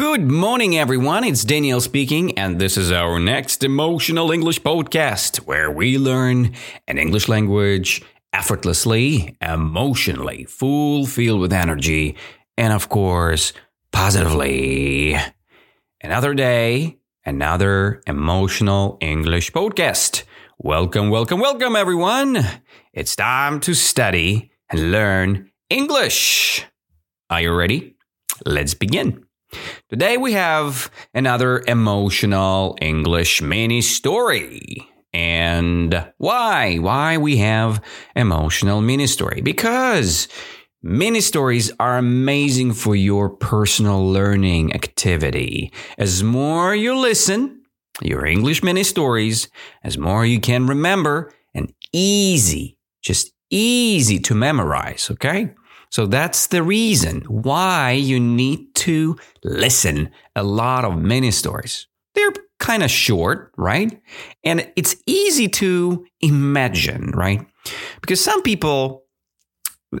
Good morning, everyone. It's Daniel speaking, and this is our next emotional English podcast where we learn an English language effortlessly, emotionally, full filled with energy, and of course, positively. Another day, another emotional English podcast. Welcome, welcome, welcome, everyone. It's time to study and learn English. Are you ready? Let's begin. Today we have another emotional English mini story. And why? Why we have emotional mini story? Because mini stories are amazing for your personal learning activity. As more you listen, your English mini stories, as more you can remember and easy, just easy to memorize, okay? So that's the reason why you need to listen a lot of mini stories. They're kind of short, right? And it's easy to imagine, right? Because some people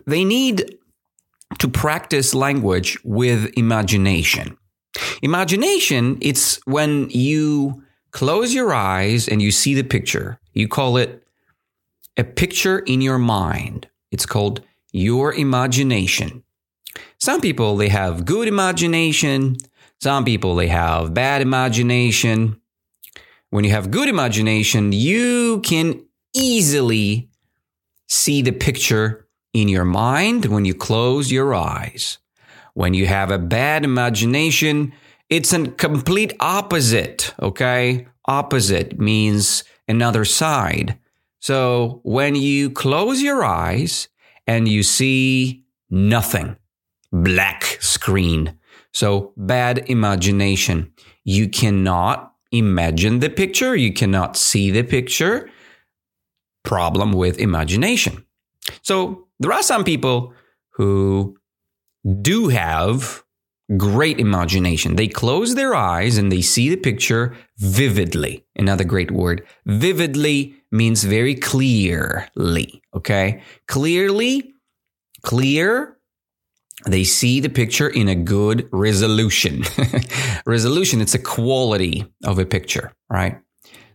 they need to practice language with imagination. Imagination, it's when you close your eyes and you see the picture. You call it a picture in your mind. It's called your imagination. Some people they have good imagination, some people they have bad imagination. When you have good imagination, you can easily see the picture in your mind when you close your eyes. When you have a bad imagination, it's a complete opposite, okay? Opposite means another side. So when you close your eyes and you see nothing. Black screen. So bad imagination. You cannot imagine the picture. You cannot see the picture. Problem with imagination. So there are some people who do have great imagination. They close their eyes and they see the picture vividly. Another great word. Vividly means very clearly. Okay. Clearly, clear. They see the picture in a good resolution. resolution, it's a quality of a picture, right?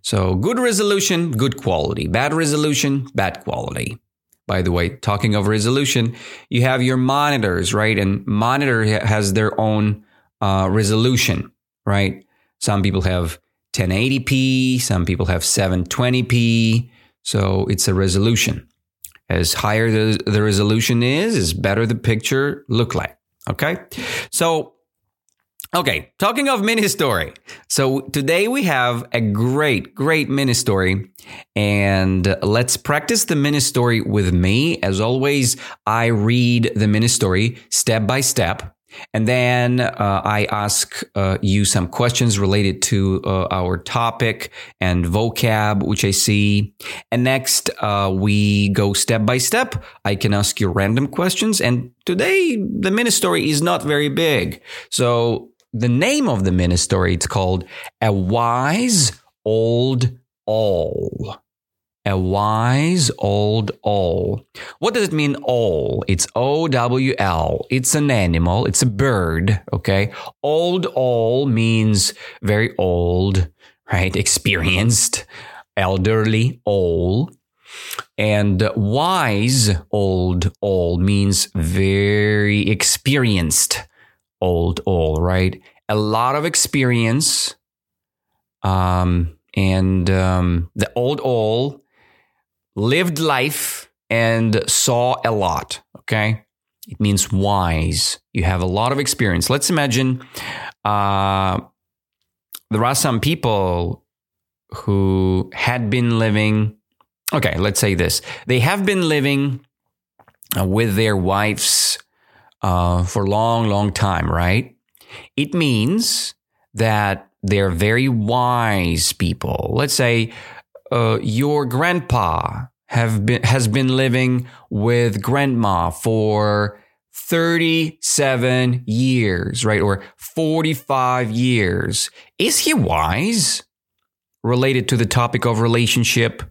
So good resolution, good quality. Bad resolution, bad quality. By the way, talking of resolution, you have your monitors, right? And monitor has their own uh, resolution, right? Some people have 1080p, some people have 720p. So it's a resolution. As higher the, the resolution is, is better the picture look like. Okay. So Okay, talking of mini story. So today we have a great, great mini story, and let's practice the mini story with me. As always, I read the mini story step by step. And then uh, I ask uh, you some questions related to uh, our topic and vocab, which I see. And next, uh, we go step by step. I can ask you random questions. And today, the mini story is not very big. So the name of the mini story, it's called A Wise Old Owl a wise old owl. What does it mean, owl? It's O W L. It's an animal, it's a bird, okay? Old owl means very old, right? Experienced, elderly owl. And wise old owl means very experienced old owl, right? A lot of experience. Um, and um, the old owl lived life and saw a lot. Okay. It means wise. You have a lot of experience. Let's imagine uh, there are some people who had been living, okay, let's say this. They have been living uh, with their wives uh, for a long, long time, right? It means that they're very wise people. Let's say uh, your grandpa have been has been living with grandma for 37 years, right? Or 45 years. Is he wise? Related to the topic of relationship,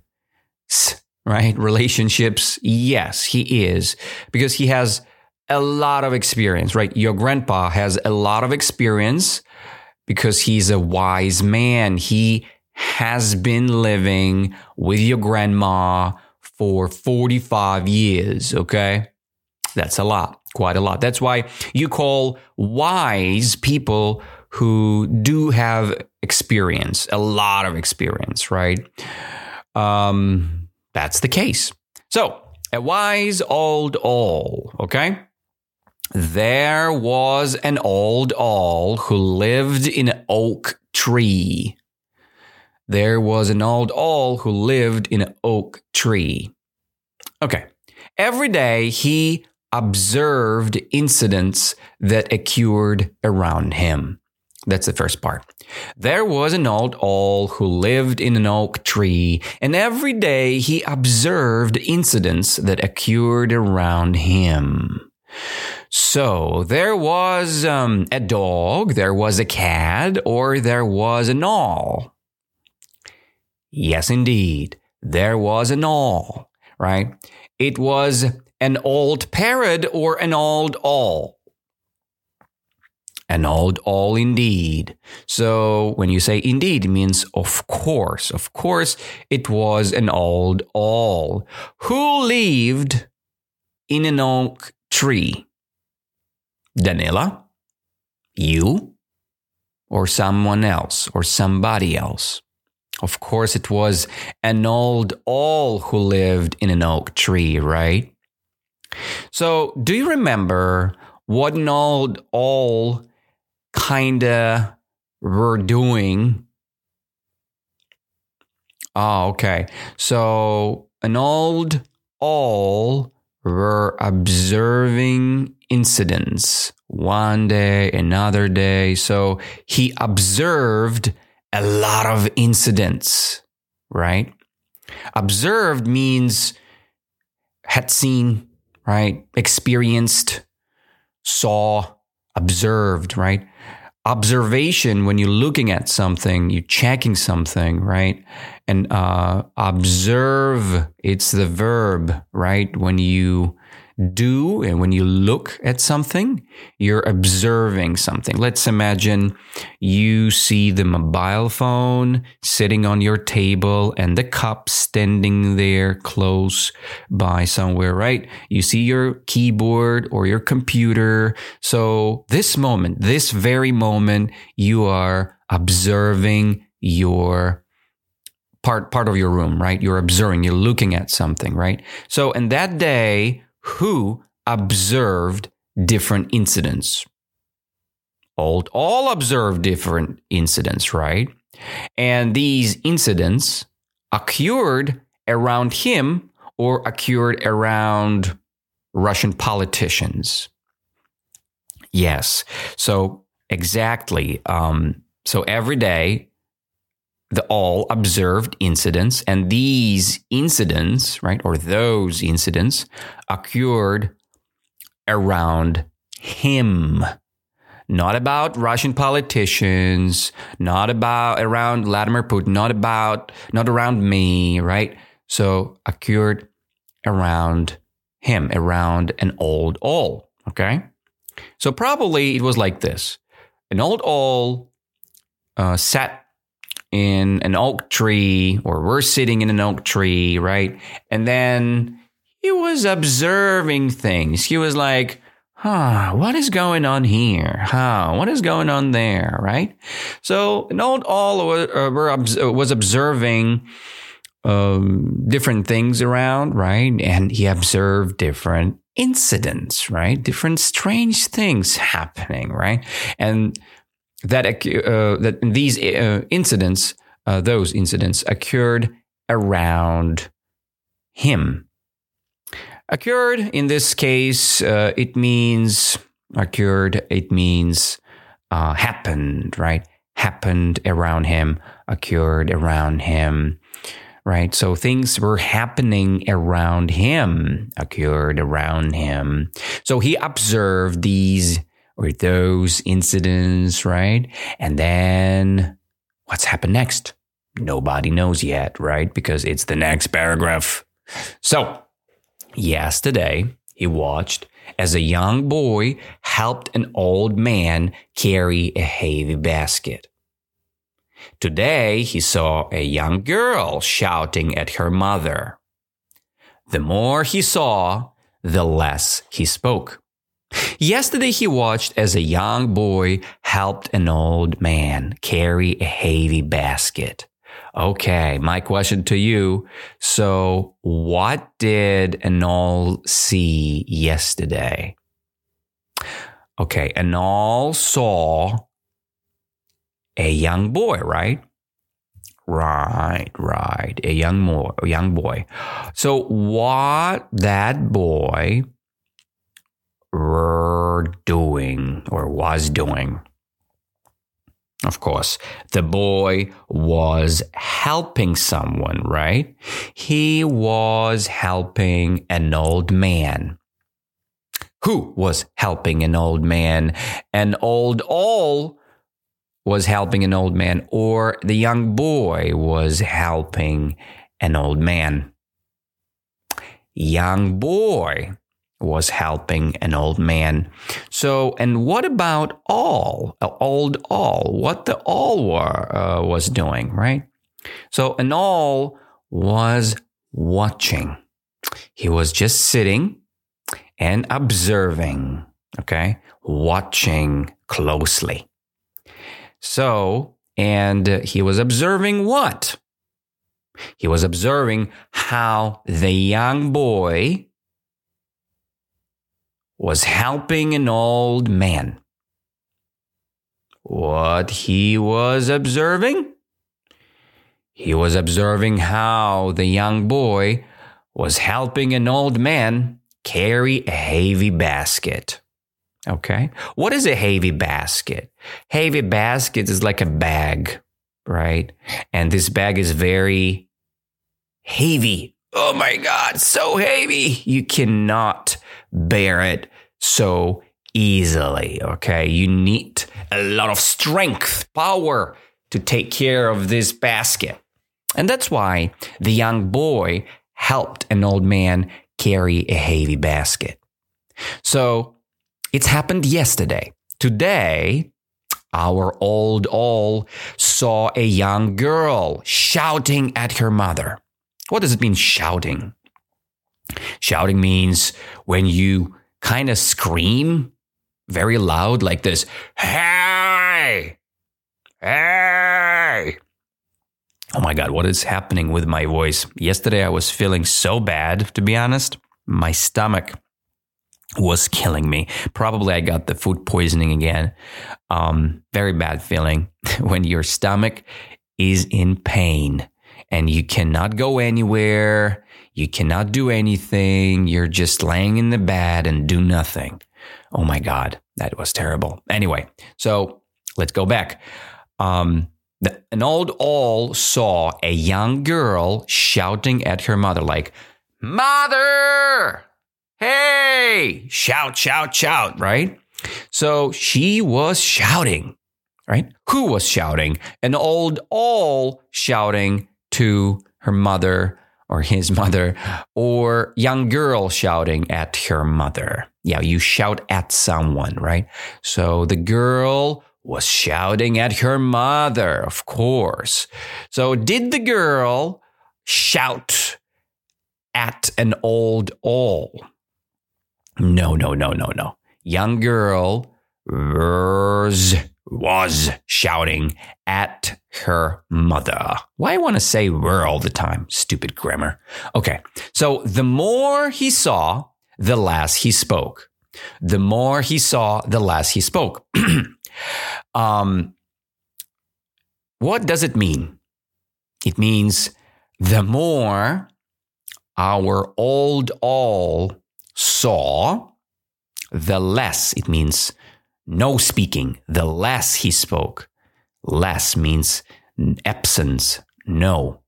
right? Relationships. Yes, he is because he has a lot of experience, right? Your grandpa has a lot of experience because he's a wise man. He has been living with your grandma for 45 years, okay? That's a lot, quite a lot. That's why you call wise people who do have experience, a lot of experience, right? Um, that's the case. So, a wise old all, okay? There was an old all who lived in an oak tree. There was an old owl who lived in an oak tree. Okay. Every day he observed incidents that occurred around him. That's the first part. There was an old owl who lived in an oak tree, and every day he observed incidents that occurred around him. So there was um, a dog, there was a cat, or there was an owl. Yes, indeed, there was an all, right? It was an old parrot or an old all. An old all indeed. So when you say indeed, it means of course. Of course, it was an old all who lived in an oak tree. Danila? You? Or someone else? Or somebody else? Of course, it was an old owl who lived in an oak tree, right? So, do you remember what an old owl kinda were doing? Oh, okay. So, an old owl were observing incidents one day, another day. So he observed a lot of incidents, right? Observed means had seen, right? Experienced, saw, observed, right? Observation, when you're looking at something, you're checking something, right? And uh, observe, it's the verb, right? When you do and when you look at something, you're observing something. Let's imagine you see the mobile phone sitting on your table and the cup standing there close by somewhere, right? You see your keyboard or your computer. So this moment, this very moment, you are observing your part part of your room, right? You're observing, you're looking at something, right? So in that day, who observed different incidents. All, all observed different incidents, right? And these incidents occurred around him or occurred around Russian politicians. Yes. So, exactly. Um, so, every day, the all observed incidents and these incidents right or those incidents occurred around him. Not about russian politicians not about around vladimir putin not about not around me right? So occurred around him around an old all, okay? So probably it was like this. An old all uh, sat in an oak tree or we're sitting in an oak tree, right? And then he was observing things. He was like, huh, what is going on here? Huh, what is going on there, right? So an old owl was observing um, different things around, right? And he observed different incidents, right? Different strange things happening, right? And that uh, that these uh, incidents, uh, those incidents, occurred around him. Occurred in this case, uh, it means occurred. It means uh, happened, right? Happened around him. Occurred around him right? So things were happening around him, occurred around him. So he observed these or those incidents, right? And then what's happened next? Nobody knows yet, right? Because it's the next paragraph. So, yesterday, he watched as a young boy helped an old man carry a heavy basket. Today he saw a young girl shouting at her mother. The more he saw, the less he spoke. Yesterday he watched as a young boy helped an old man carry a heavy basket. Okay, my question to you. So, what did Anol see yesterday? Okay, Anol saw a young boy, right? Right, right. A young boy, a young boy. So what that boy were doing or was doing. Of course, the boy was helping someone, right? He was helping an old man. Who was helping an old man? An old all was helping an old man, or the young boy was helping an old man. Young boy was helping an old man. So, and what about all, old all? What the all were, uh, was doing, right? So, an all was watching. He was just sitting and observing, okay, watching closely. So, and he was observing what? He was observing how the young boy was helping an old man. What he was observing? He was observing how the young boy was helping an old man carry a heavy basket. Okay. What is a heavy basket? Heavy basket is like a bag, right? And this bag is very heavy. Oh my God, so heavy. You cannot bear it so easily. Okay. You need a lot of strength, power to take care of this basket. And that's why the young boy helped an old man carry a heavy basket. So it's happened yesterday. Today, our old all saw a young girl shouting at her mother. What does it mean, shouting? Shouting means when you kind of scream very loud, like this Hey! Hey! Oh my God, what is happening with my voice? Yesterday I was feeling so bad, to be honest. My stomach was killing me. Probably I got the food poisoning again. Um, very bad feeling when your stomach is in pain and you cannot go anywhere. You cannot do anything. You're just laying in the bed and do nothing. Oh my God, that was terrible. Anyway, so let's go back. Um, the, an old owl saw a young girl shouting at her mother, like, Mother! hey, shout, shout, shout, right? So she was shouting, right? Who was shouting? An old owl shouting to her mother or his mother, or young girl shouting at her mother. Yeah, you shout at someone, right? So the girl was shouting at her mother, of course. So did the girl shout at an old owl? No, no, no, no, no. Young girl was, was shouting at her mother. Why I want to say were all the time? Stupid grammar. Okay. So the more he saw, the less he spoke. The more he saw, the less he spoke. um, what does it mean? It means the more our old all saw, the less it means no speaking, the less he spoke. Less means absence, no.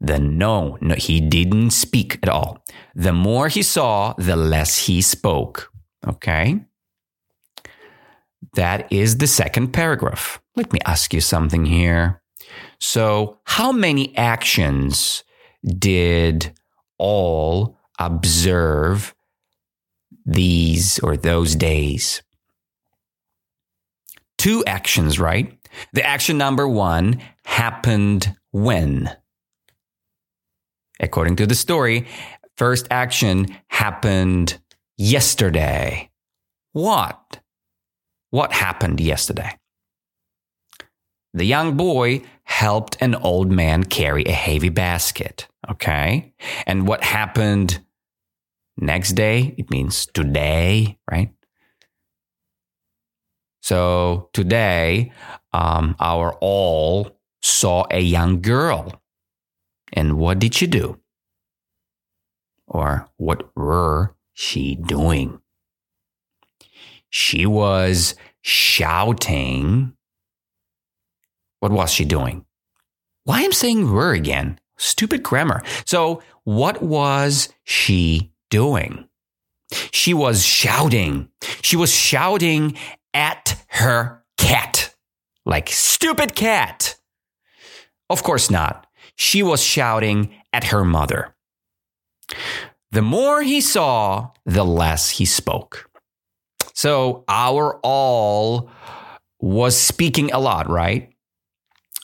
The no, no, he didn't speak at all. The more he saw, the less he spoke. Okay? That is the second paragraph. Let me ask you something here. So, how many actions did all observe these or those days. Two actions, right? The action number one happened when? According to the story, first action happened yesterday. What? What happened yesterday? The young boy helped an old man carry a heavy basket. Okay. And what happened next day? It means today, right? So today, um, our all saw a young girl. And what did she do? Or what were she doing? She was shouting. What was she doing? Why am saying were again? Stupid grammar. So, what was she doing? She was shouting. She was shouting at her cat. Like, stupid cat. Of course not. She was shouting at her mother. The more he saw, the less he spoke. So our all was speaking a lot, right?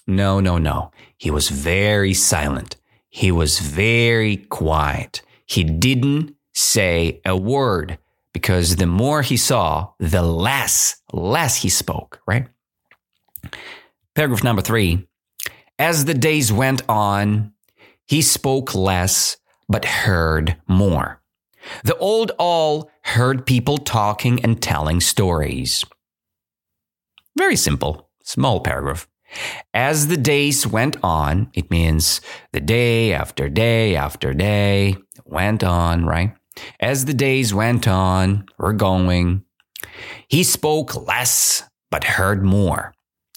No, no, no. He was very silent. He was very quiet. He didn't say a word because the more he saw, the less, less he spoke, right? Paragraph number three. As the days went on, he spoke less, but heard more. The old all heard people talking and telling stories. Very simple, small paragraph. As the days went on, it means the day after day after day went on, right? As the days went on, we're going. He spoke less, but heard more.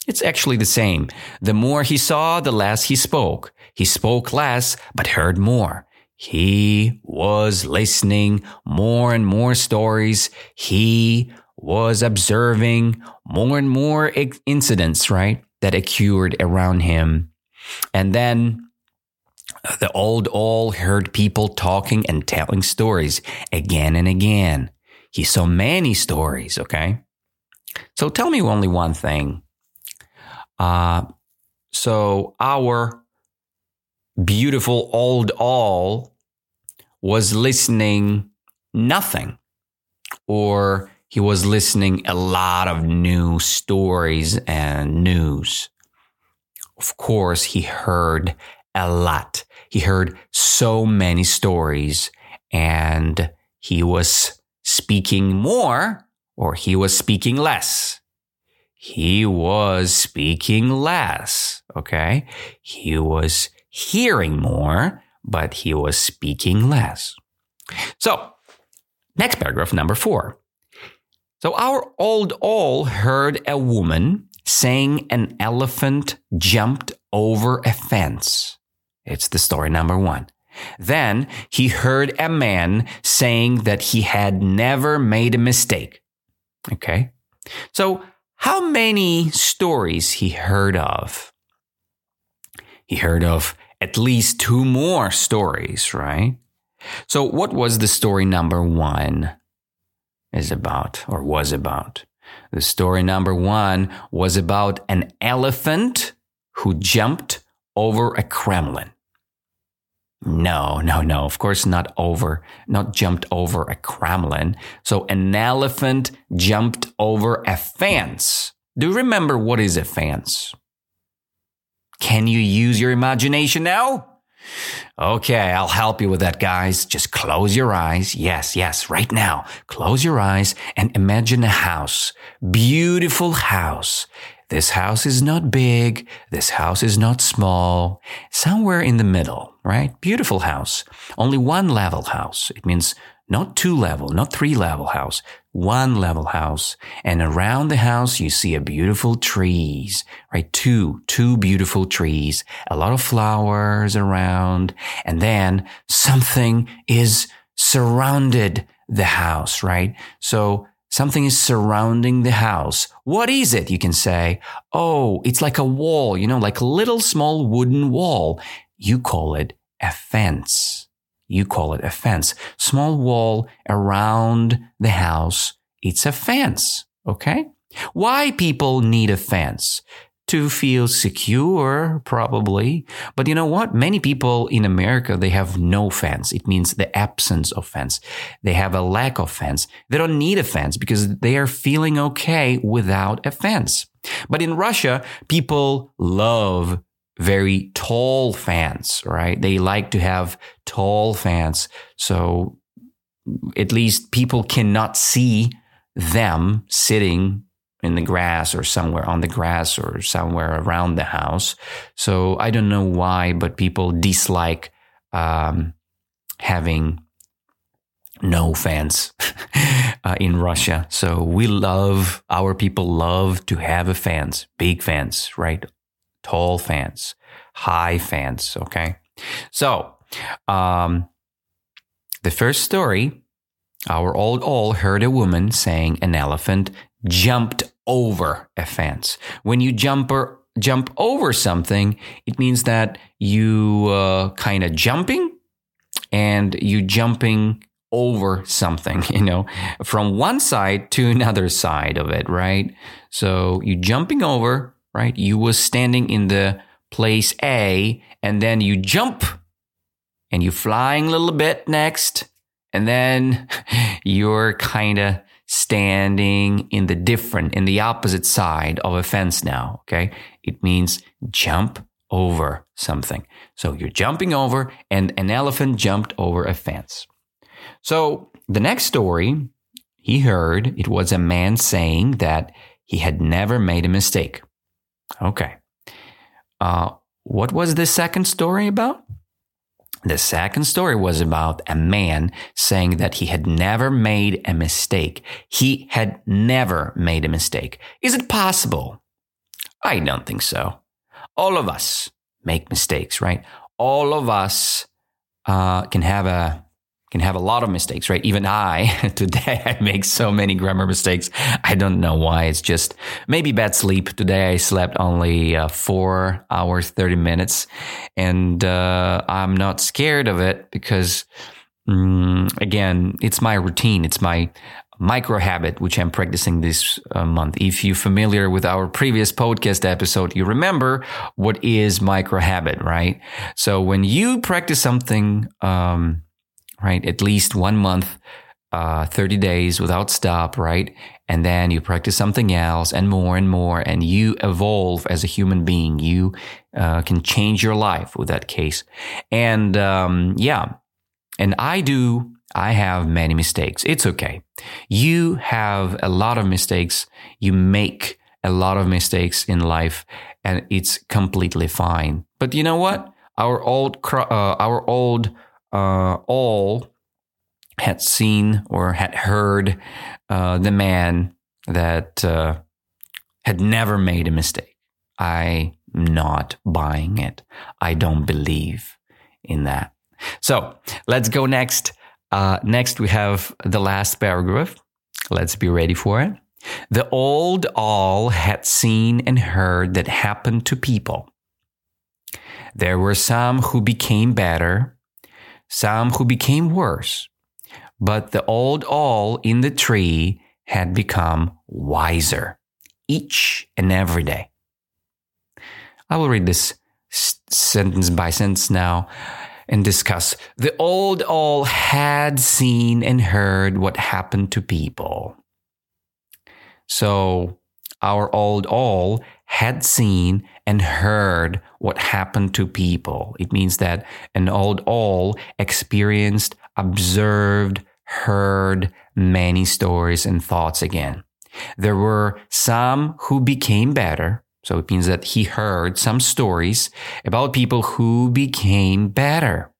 It's actually the same. The more he saw, the less he spoke. He spoke less, but heard more. He was listening more and more stories. He was observing more and more incidents, right? That occurred around him. And then the old all heard people talking and telling stories again and again. He saw many stories, okay? So tell me only one thing. Uh, so our beautiful old all was listening nothing or he was listening a lot of new stories and news. Of course, he heard a lot. He heard so many stories and he was speaking more or he was speaking less. He was speaking less. Okay. He was hearing more, but he was speaking less. So, next paragraph, number four. So, our old all heard a woman saying an elephant jumped over a fence. It's the story number one. Then he heard a man saying that he had never made a mistake. Okay. So, how many stories he heard of? He heard of at least two more stories, right? So, what was the story number one is about or was about? The story number one was about an elephant who jumped over a Kremlin. No, no, no. Of course, not over, not jumped over a Kremlin. So an elephant jumped over a fence. Do you remember what is a fence? Can you use your imagination now? Okay, I'll help you with that, guys. Just close your eyes. Yes, yes, right now. Close your eyes and imagine a house. Beautiful house. This house is not big. This house is not small. Somewhere in the middle, right? Beautiful house. Only one level house. It means not two level, not three level house, one level house. And around the house, you see a beautiful trees, right? Two, two beautiful trees, a lot of flowers around. And then something is surrounded the house, right? So something is surrounding the house. What is it? You can say, Oh, it's like a wall, you know, like a little small wooden wall. You call it a fence. you call it a fence. Small wall around the house, it's a fence. Okay? Why people need a fence? To feel secure, probably. But you know what? Many people in America, they have no fence. It means the absence of fence. They have a lack of fence. They don't need a fence because they are feeling okay without a fence. But in Russia, people love very tall fans, right? They like to have tall fans. So at least people cannot see them sitting in the grass or somewhere on the grass or somewhere around the house. So I don't know why, but people dislike um, having no fans uh, in Russia. So we love, our people love to have a fans, big fans, right? Tall fans, high fans. Okay. So, um, the first story, our old all heard a woman saying an elephant jumped over a fence. When you jump or jump over something, it means that you uh, kind of jumping and you jumping over something, you know, from one side to another side of it, right? So you jumping over, right? You was standing in the place A and then you jump and you flying a little bit next and then you're kind of standing in the different, in the opposite side of a fence now. Okay. It means jump over something. So you're jumping over and an elephant jumped over a fence. So the next story he heard, it was a man saying that he had never made a mistake. Okay. Uh, what was the second story about? The second story was about a man saying that he had never made a mistake. He had never made a mistake. Is it possible? I don't think so. All of us make mistakes, right? All of us uh, can have a can have a lot of mistakes, right? Even I, today, I make so many grammar mistakes. I don't know why. It's just maybe bad sleep. Today, I slept only uh, four hours, 30 minutes. And uh, I'm not scared of it because, um, again, it's my routine. It's my micro habit, which I'm practicing this uh, month. If you're familiar with our previous podcast episode, you remember what is micro habit, right? So when you practice something, um, right? At least one month, uh, 30 days without stop, right? And then you practice something else and more and more, and you evolve as a human being. You uh, can change your life with that case. And um, yeah, and I do, I have many mistakes. It's okay. You have a lot of mistakes. You make a lot of mistakes in life, and it's completely fine. But you know what? Our old, uh, our old uh, all had seen or had heard uh, the man that uh, had never made a mistake. I'm not buying it. I don't believe in that. So let's go next. Uh, next, we have the last paragraph. Let's be ready for it. The old all had seen and heard that happened to people. There were some who became better some who became worse. But the old all in the tree had become wiser each and every day. I will read this sentence by sentence now and discuss. The old all had seen and heard what happened to people. So our old all had seen and heard what happened to people. It means that an old all experienced, observed, heard many stories and thoughts again. There were some who became better. So it means that he heard some stories about people who became better.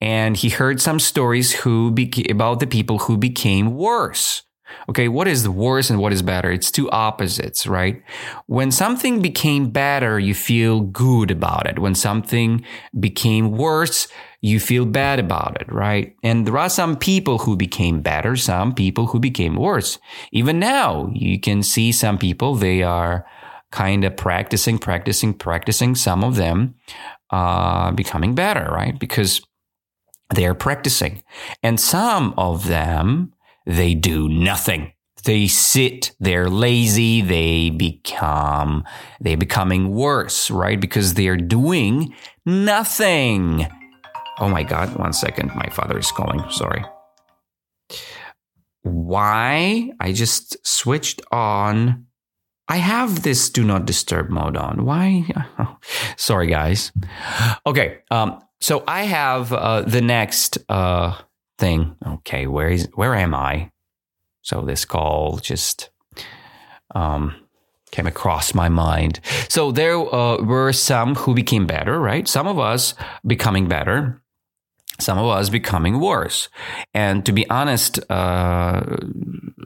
And he heard some stories who beca- about the people who became worse. Okay, what is the worse and what is better? It's two opposites, right? When something became better, you feel good about it. When something became worse, you feel bad about it, right? And there are some people who became better, some people who became worse. Even now, you can see some people, they are kind of practicing, practicing, practicing, some of them uh, becoming better, right? Because they are practicing. And some of them, they do nothing. They sit, they're lazy, they become, they're becoming worse, right? Because they're doing nothing. Oh my God, one second. My father is calling. Sorry. Why? I just switched on. I have this do not disturb mode on. Why? sorry, guys. Okay. Um, so I have uh, the next uh, thing. Okay, where is where am I? So this call just um, came across my mind. So there uh, were some who became better, right? Some of us becoming better, some of us becoming worse. And to be honest, uh,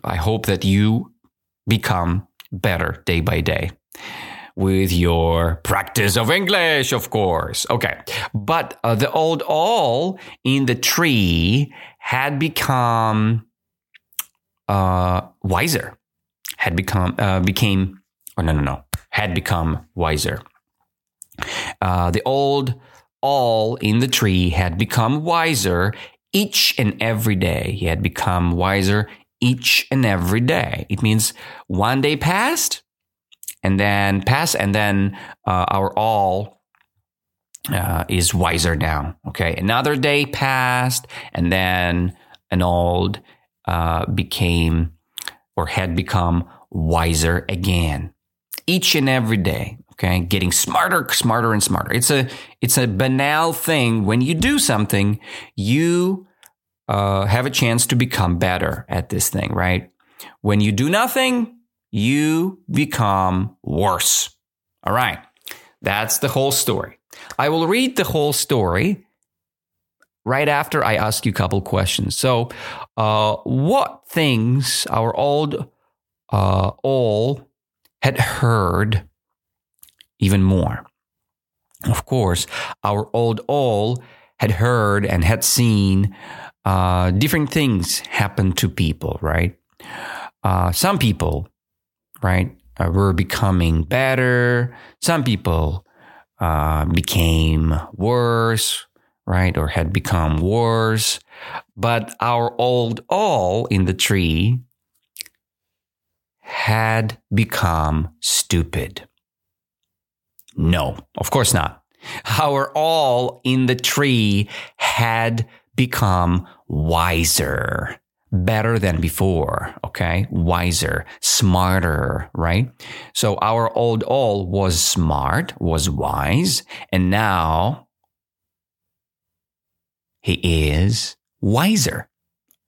I hope that you become better day by day with your practice of English, of course. Okay. But uh, the old owl in the tree had become uh, wiser, had become, uh, became, oh, no, no, no, had become wiser. Uh, the old owl in the tree had become wiser each and every day. He had become wiser each and every day. It means one day passed, and then pass, and then uh, our all uh, is wiser now. Okay, another day passed, and then an old uh, became or had become wiser again each and every day. Okay, getting smarter, smarter, and smarter. It's a it's a banal thing. When you do something, you uh, have a chance to become better at this thing, right? When you do nothing, you become worse. All right. That's the whole story. I will read the whole story right after I ask you a couple questions. So, uh, what things our old uh, all had heard even more? Of course, our old all had heard and had seen uh, different things happen to people, right? Uh, some people right, uh, were becoming better. Some people uh, became worse, right, or had become worse. But our old all in the tree had become stupid. No, of course not. Our all in the tree had become wiser better than before, okay? Wiser, smarter, right? So our old all was smart, was wise, and now he is wiser.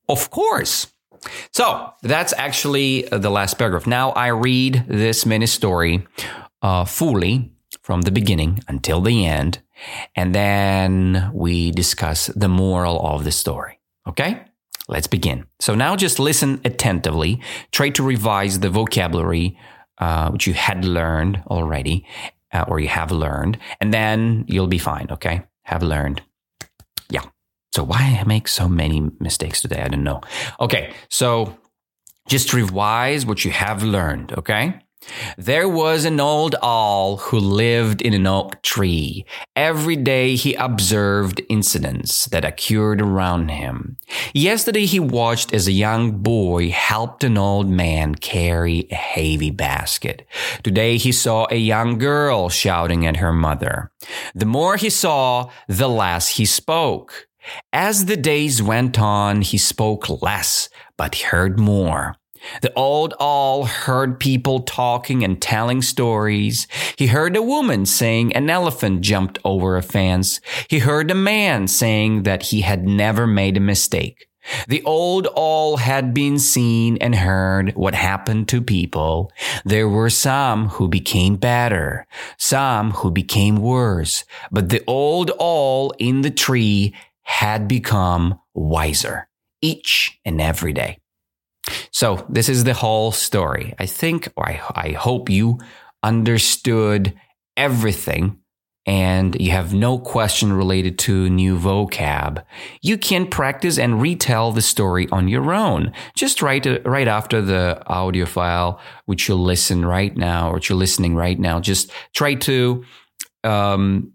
Of course. So that's actually the last paragraph. Now I read this mini story uh, fully from the beginning until the end, and then we discuss the moral of the story. Okay? Let's begin. So now just listen attentively. Try to revise the vocabulary uh, which you had learned already uh, or you have learned, and then you'll be fine. Okay, have learned. Yeah. So why I make so many mistakes today? I don't know. Okay, so just revise what you have learned. Okay. There was an old owl who lived in an oak tree. Every day he observed incidents that occurred around him. Yesterday he watched as a young boy helped an old man carry a heavy basket. Today he saw a young girl shouting at her mother. The more he saw, the less he spoke. As the days went on, he spoke less, but he heard more. The old owl heard people talking and telling stories. He heard a woman saying an elephant jumped over a fence. He heard a man saying that he had never made a mistake. The old owl had been seen and heard what happened to people. There were some who became better, some who became worse, but the old owl in the tree had become wiser each and every day. So this is the whole story. I think, I, I hope you understood everything and you have no question related to new vocab, you can practice and retell the story on your own. Just right, right after the audio file, which you'll listen right now, or you're listening right now, just try to um,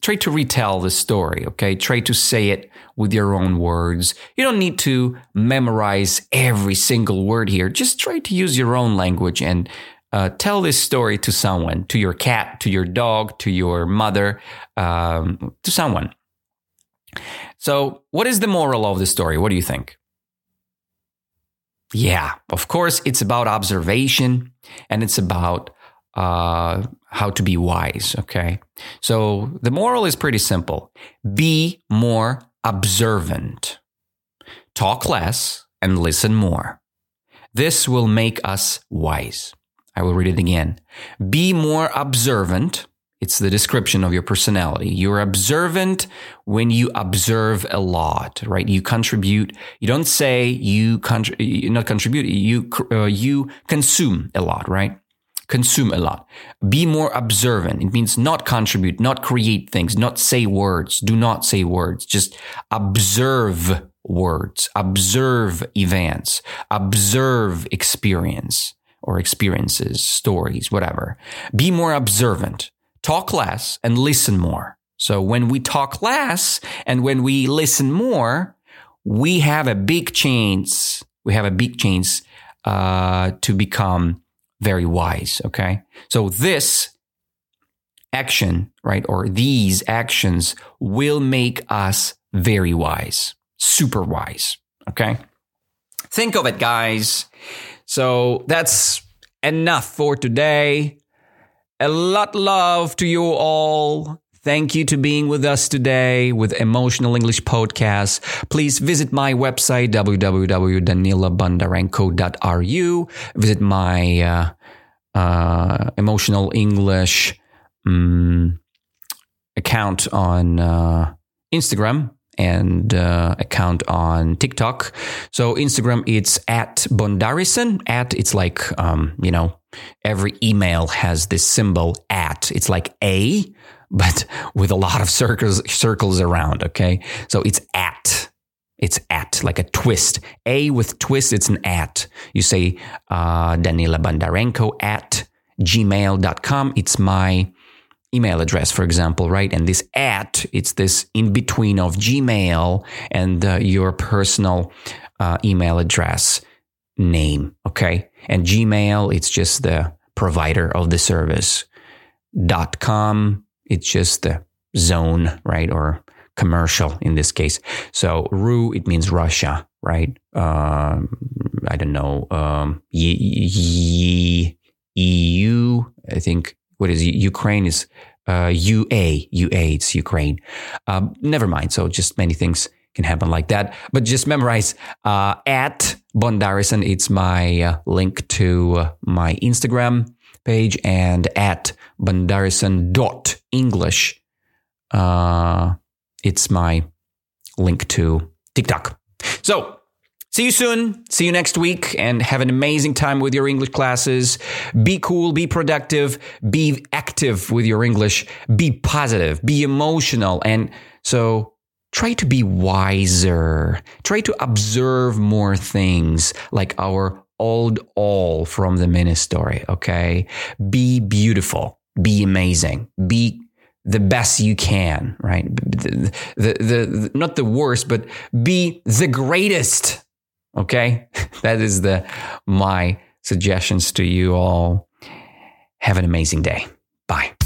try to retell the story, okay? Try to say it with your own words. You don't need to memorize every single word here. Just try to use your own language and uh, tell this story to someone, to your cat, to your dog, to your mother, um, to someone. So, what is the moral of the story? What do you think? Yeah, of course, it's about observation and it's about uh, how to be wise. Okay. So the moral is pretty simple be more observant, talk less, and listen more. This will make us wise. I will read it again. Be more observant. It's the description of your personality. You're observant when you observe a lot, right? You contribute. You don't say you, contribute. not contribute. You uh, you consume a lot, right? Consume a lot. Be more observant. It means not contribute, not create things, not say words. Do not say words. Just observe words, observe events, observe experience or experiences, stories, whatever. Be more observant. Talk less and listen more. So when we talk less and when we listen more, we have a big chance. We have a big chance uh, to become very wise. Okay. So this action, right, or these actions will make us very wise, super wise. Okay. Think of it, guys. So that's enough for today. A lot love to you all. Thank you to being with us today with Emotional English Podcast. Please visit my website, www.danilabondarenko.ru. Visit my uh, uh, Emotional English um, account on uh, Instagram and uh, account on TikTok. So Instagram, it's at Bondarison. At it's like um, you know every email has this symbol at. It's like a but with a lot of circles circles around. Okay, so it's at. It's at like a twist. A with twist. It's an at. You say uh, Danila Bondarenko at gmail.com. It's my email address, for example, right? And this at, it's this in between of Gmail and uh, your personal uh, email address name. Okay. And Gmail, it's just the provider of the service. Dot com, it's just the zone, right? Or commercial in this case. So RU, it means Russia, right? Um, I don't know. Um, EU, I think, what is it? Ukraine is uh, UA, UA, it's Ukraine. Um, never mind. So just many things can happen like that. But just memorize uh, at Bondarison. It's my uh, link to uh, my Instagram page and at bondarison.english. Uh, it's my link to TikTok. So see you soon. See you next week and have an amazing time with your English classes. Be cool, be productive, be active with your English, be positive, be emotional. And so try to be wiser. Try to observe more things like our old all from the mini story. Okay. Be beautiful. Be amazing. Be the best you can, right? The, the, the, not the worst, but be the greatest. Okay. that is the, my suggestions to you all. Have an amazing day. Bye.